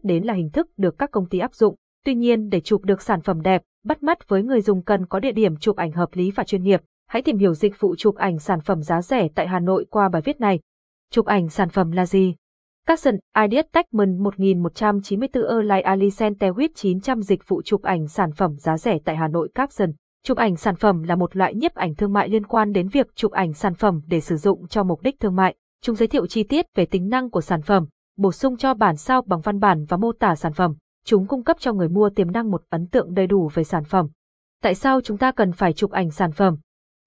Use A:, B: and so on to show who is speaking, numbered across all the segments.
A: biết đến là hình thức được các công ty áp dụng. Tuy nhiên để chụp được sản phẩm đẹp, bắt mắt với người dùng cần có địa điểm chụp ảnh hợp lý và chuyên nghiệp. Hãy tìm hiểu dịch vụ chụp ảnh sản phẩm giá rẻ tại Hà Nội qua bài viết này. Chụp ảnh sản phẩm là gì? Capson, Ideas Techman 1194 Erlai Alicent Tewit 900 dịch vụ chụp ảnh sản phẩm giá rẻ tại Hà Nội Capson. Chụp ảnh sản phẩm là một loại nhiếp ảnh thương mại liên quan đến việc chụp ảnh sản phẩm để sử dụng cho mục đích thương mại. Chúng giới thiệu chi tiết về tính năng của sản phẩm, bổ sung cho bản sao bằng văn bản và mô tả sản phẩm. Chúng cung cấp cho người mua tiềm năng một ấn tượng đầy đủ về sản phẩm. Tại sao chúng ta cần phải chụp ảnh sản phẩm?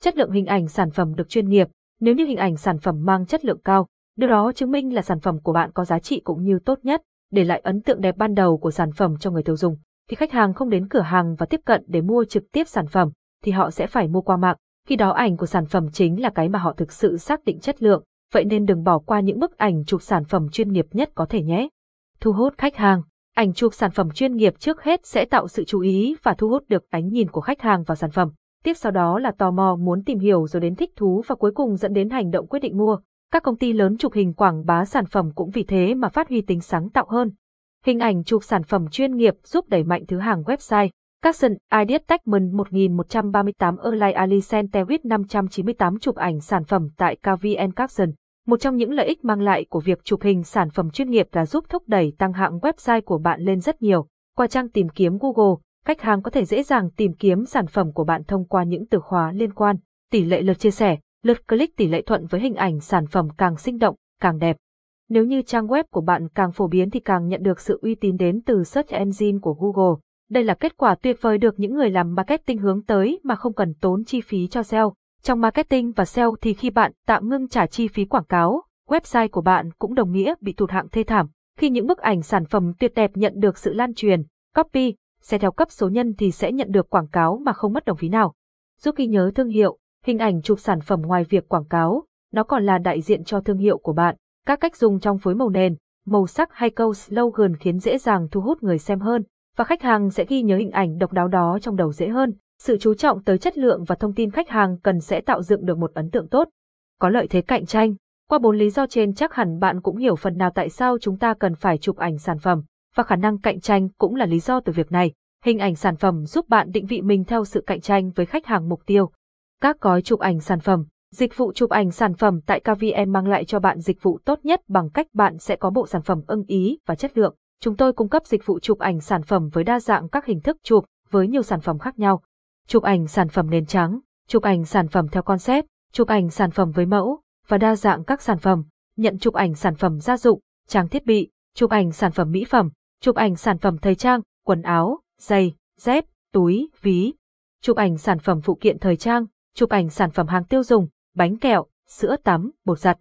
A: Chất lượng hình ảnh sản phẩm được chuyên nghiệp, nếu như hình ảnh sản phẩm mang chất lượng cao, điều đó chứng minh là sản phẩm của bạn có giá trị cũng như tốt nhất, để lại ấn tượng đẹp ban đầu của sản phẩm cho người tiêu dùng. Thì khách hàng không đến cửa hàng và tiếp cận để mua trực tiếp sản phẩm, thì họ sẽ phải mua qua mạng. Khi đó ảnh của sản phẩm chính là cái mà họ thực sự xác định chất lượng, vậy nên đừng bỏ qua những bức ảnh chụp sản phẩm chuyên nghiệp nhất có thể nhé. Thu hút khách hàng Ảnh chụp sản phẩm chuyên nghiệp trước hết sẽ tạo sự chú ý và thu hút được ánh nhìn của khách hàng vào sản phẩm. Tiếp sau đó là tò mò muốn tìm hiểu rồi đến thích thú và cuối cùng dẫn đến hành động quyết định mua. Các công ty lớn chụp hình quảng bá sản phẩm cũng vì thế mà phát huy tính sáng tạo hơn. Hình ảnh chụp sản phẩm chuyên nghiệp giúp đẩy mạnh thứ hàng website. Capson, Ideas Techman 1138 Erlai Ali Tewit 598 chụp ảnh sản phẩm tại KVN Capson. Một trong những lợi ích mang lại của việc chụp hình sản phẩm chuyên nghiệp là giúp thúc đẩy tăng hạng website của bạn lên rất nhiều. Qua trang tìm kiếm Google, khách hàng có thể dễ dàng tìm kiếm sản phẩm của bạn thông qua những từ khóa liên quan. Tỷ lệ lượt chia sẻ, lượt click tỷ lệ thuận với hình ảnh sản phẩm càng sinh động, càng đẹp. Nếu như trang web của bạn càng phổ biến thì càng nhận được sự uy tín đến từ search engine của Google. Đây là kết quả tuyệt vời được những người làm marketing hướng tới mà không cần tốn chi phí cho SEO. Trong marketing và SEO thì khi bạn tạm ngưng trả chi phí quảng cáo, website của bạn cũng đồng nghĩa bị tụt hạng thê thảm. Khi những bức ảnh sản phẩm tuyệt đẹp nhận được sự lan truyền, copy, sẽ theo cấp số nhân thì sẽ nhận được quảng cáo mà không mất đồng phí nào. Giúp ghi nhớ thương hiệu, hình ảnh chụp sản phẩm ngoài việc quảng cáo, nó còn là đại diện cho thương hiệu của bạn. Các cách dùng trong phối màu nền, màu sắc hay câu slogan khiến dễ dàng thu hút người xem hơn, và khách hàng sẽ ghi nhớ hình ảnh độc đáo đó trong đầu dễ hơn. Sự chú trọng tới chất lượng và thông tin khách hàng cần sẽ tạo dựng được một ấn tượng tốt. Có lợi thế cạnh tranh. Qua bốn lý do trên chắc hẳn bạn cũng hiểu phần nào tại sao chúng ta cần phải chụp ảnh sản phẩm, và khả năng cạnh tranh cũng là lý do từ việc này. Hình ảnh sản phẩm giúp bạn định vị mình theo sự cạnh tranh với khách hàng mục tiêu. Các gói chụp ảnh sản phẩm Dịch vụ chụp ảnh sản phẩm tại KVM mang lại cho bạn dịch vụ tốt nhất bằng cách bạn sẽ có bộ sản phẩm ưng ý và chất lượng. Chúng tôi cung cấp dịch vụ chụp ảnh sản phẩm với đa dạng các hình thức chụp, với nhiều sản phẩm khác nhau. Chụp ảnh sản phẩm nền trắng, chụp ảnh sản phẩm theo concept, chụp ảnh sản phẩm với mẫu, và đa dạng các sản phẩm, nhận chụp ảnh sản phẩm gia dụng, trang thiết bị, chụp ảnh sản phẩm mỹ phẩm, chụp ảnh sản phẩm thời trang, quần áo, giày, dép, túi, ví, chụp ảnh sản phẩm phụ kiện thời trang, chụp ảnh sản phẩm hàng tiêu dùng, bánh kẹo, sữa tắm, bột giặt.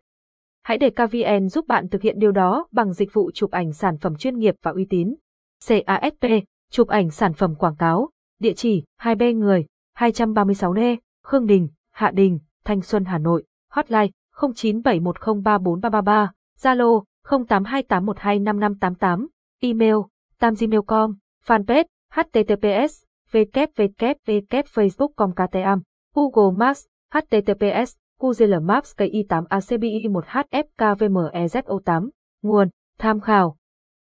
A: Hãy để KVN giúp bạn thực hiện điều đó bằng dịch vụ chụp ảnh sản phẩm chuyên nghiệp và uy tín. CASP, chụp ảnh sản phẩm quảng cáo, địa chỉ 2B Người, 236D, Khương Đình, Hạ Đình, Thanh Xuân Hà Nội, hotline 0971034333, Zalo 0828125588, email tamgmail.com, fanpage https www.facebook.com ktm, Google Maps https Google Maps KI8 ACBI 1 HFKVMEZO8, nguồn, tham khảo,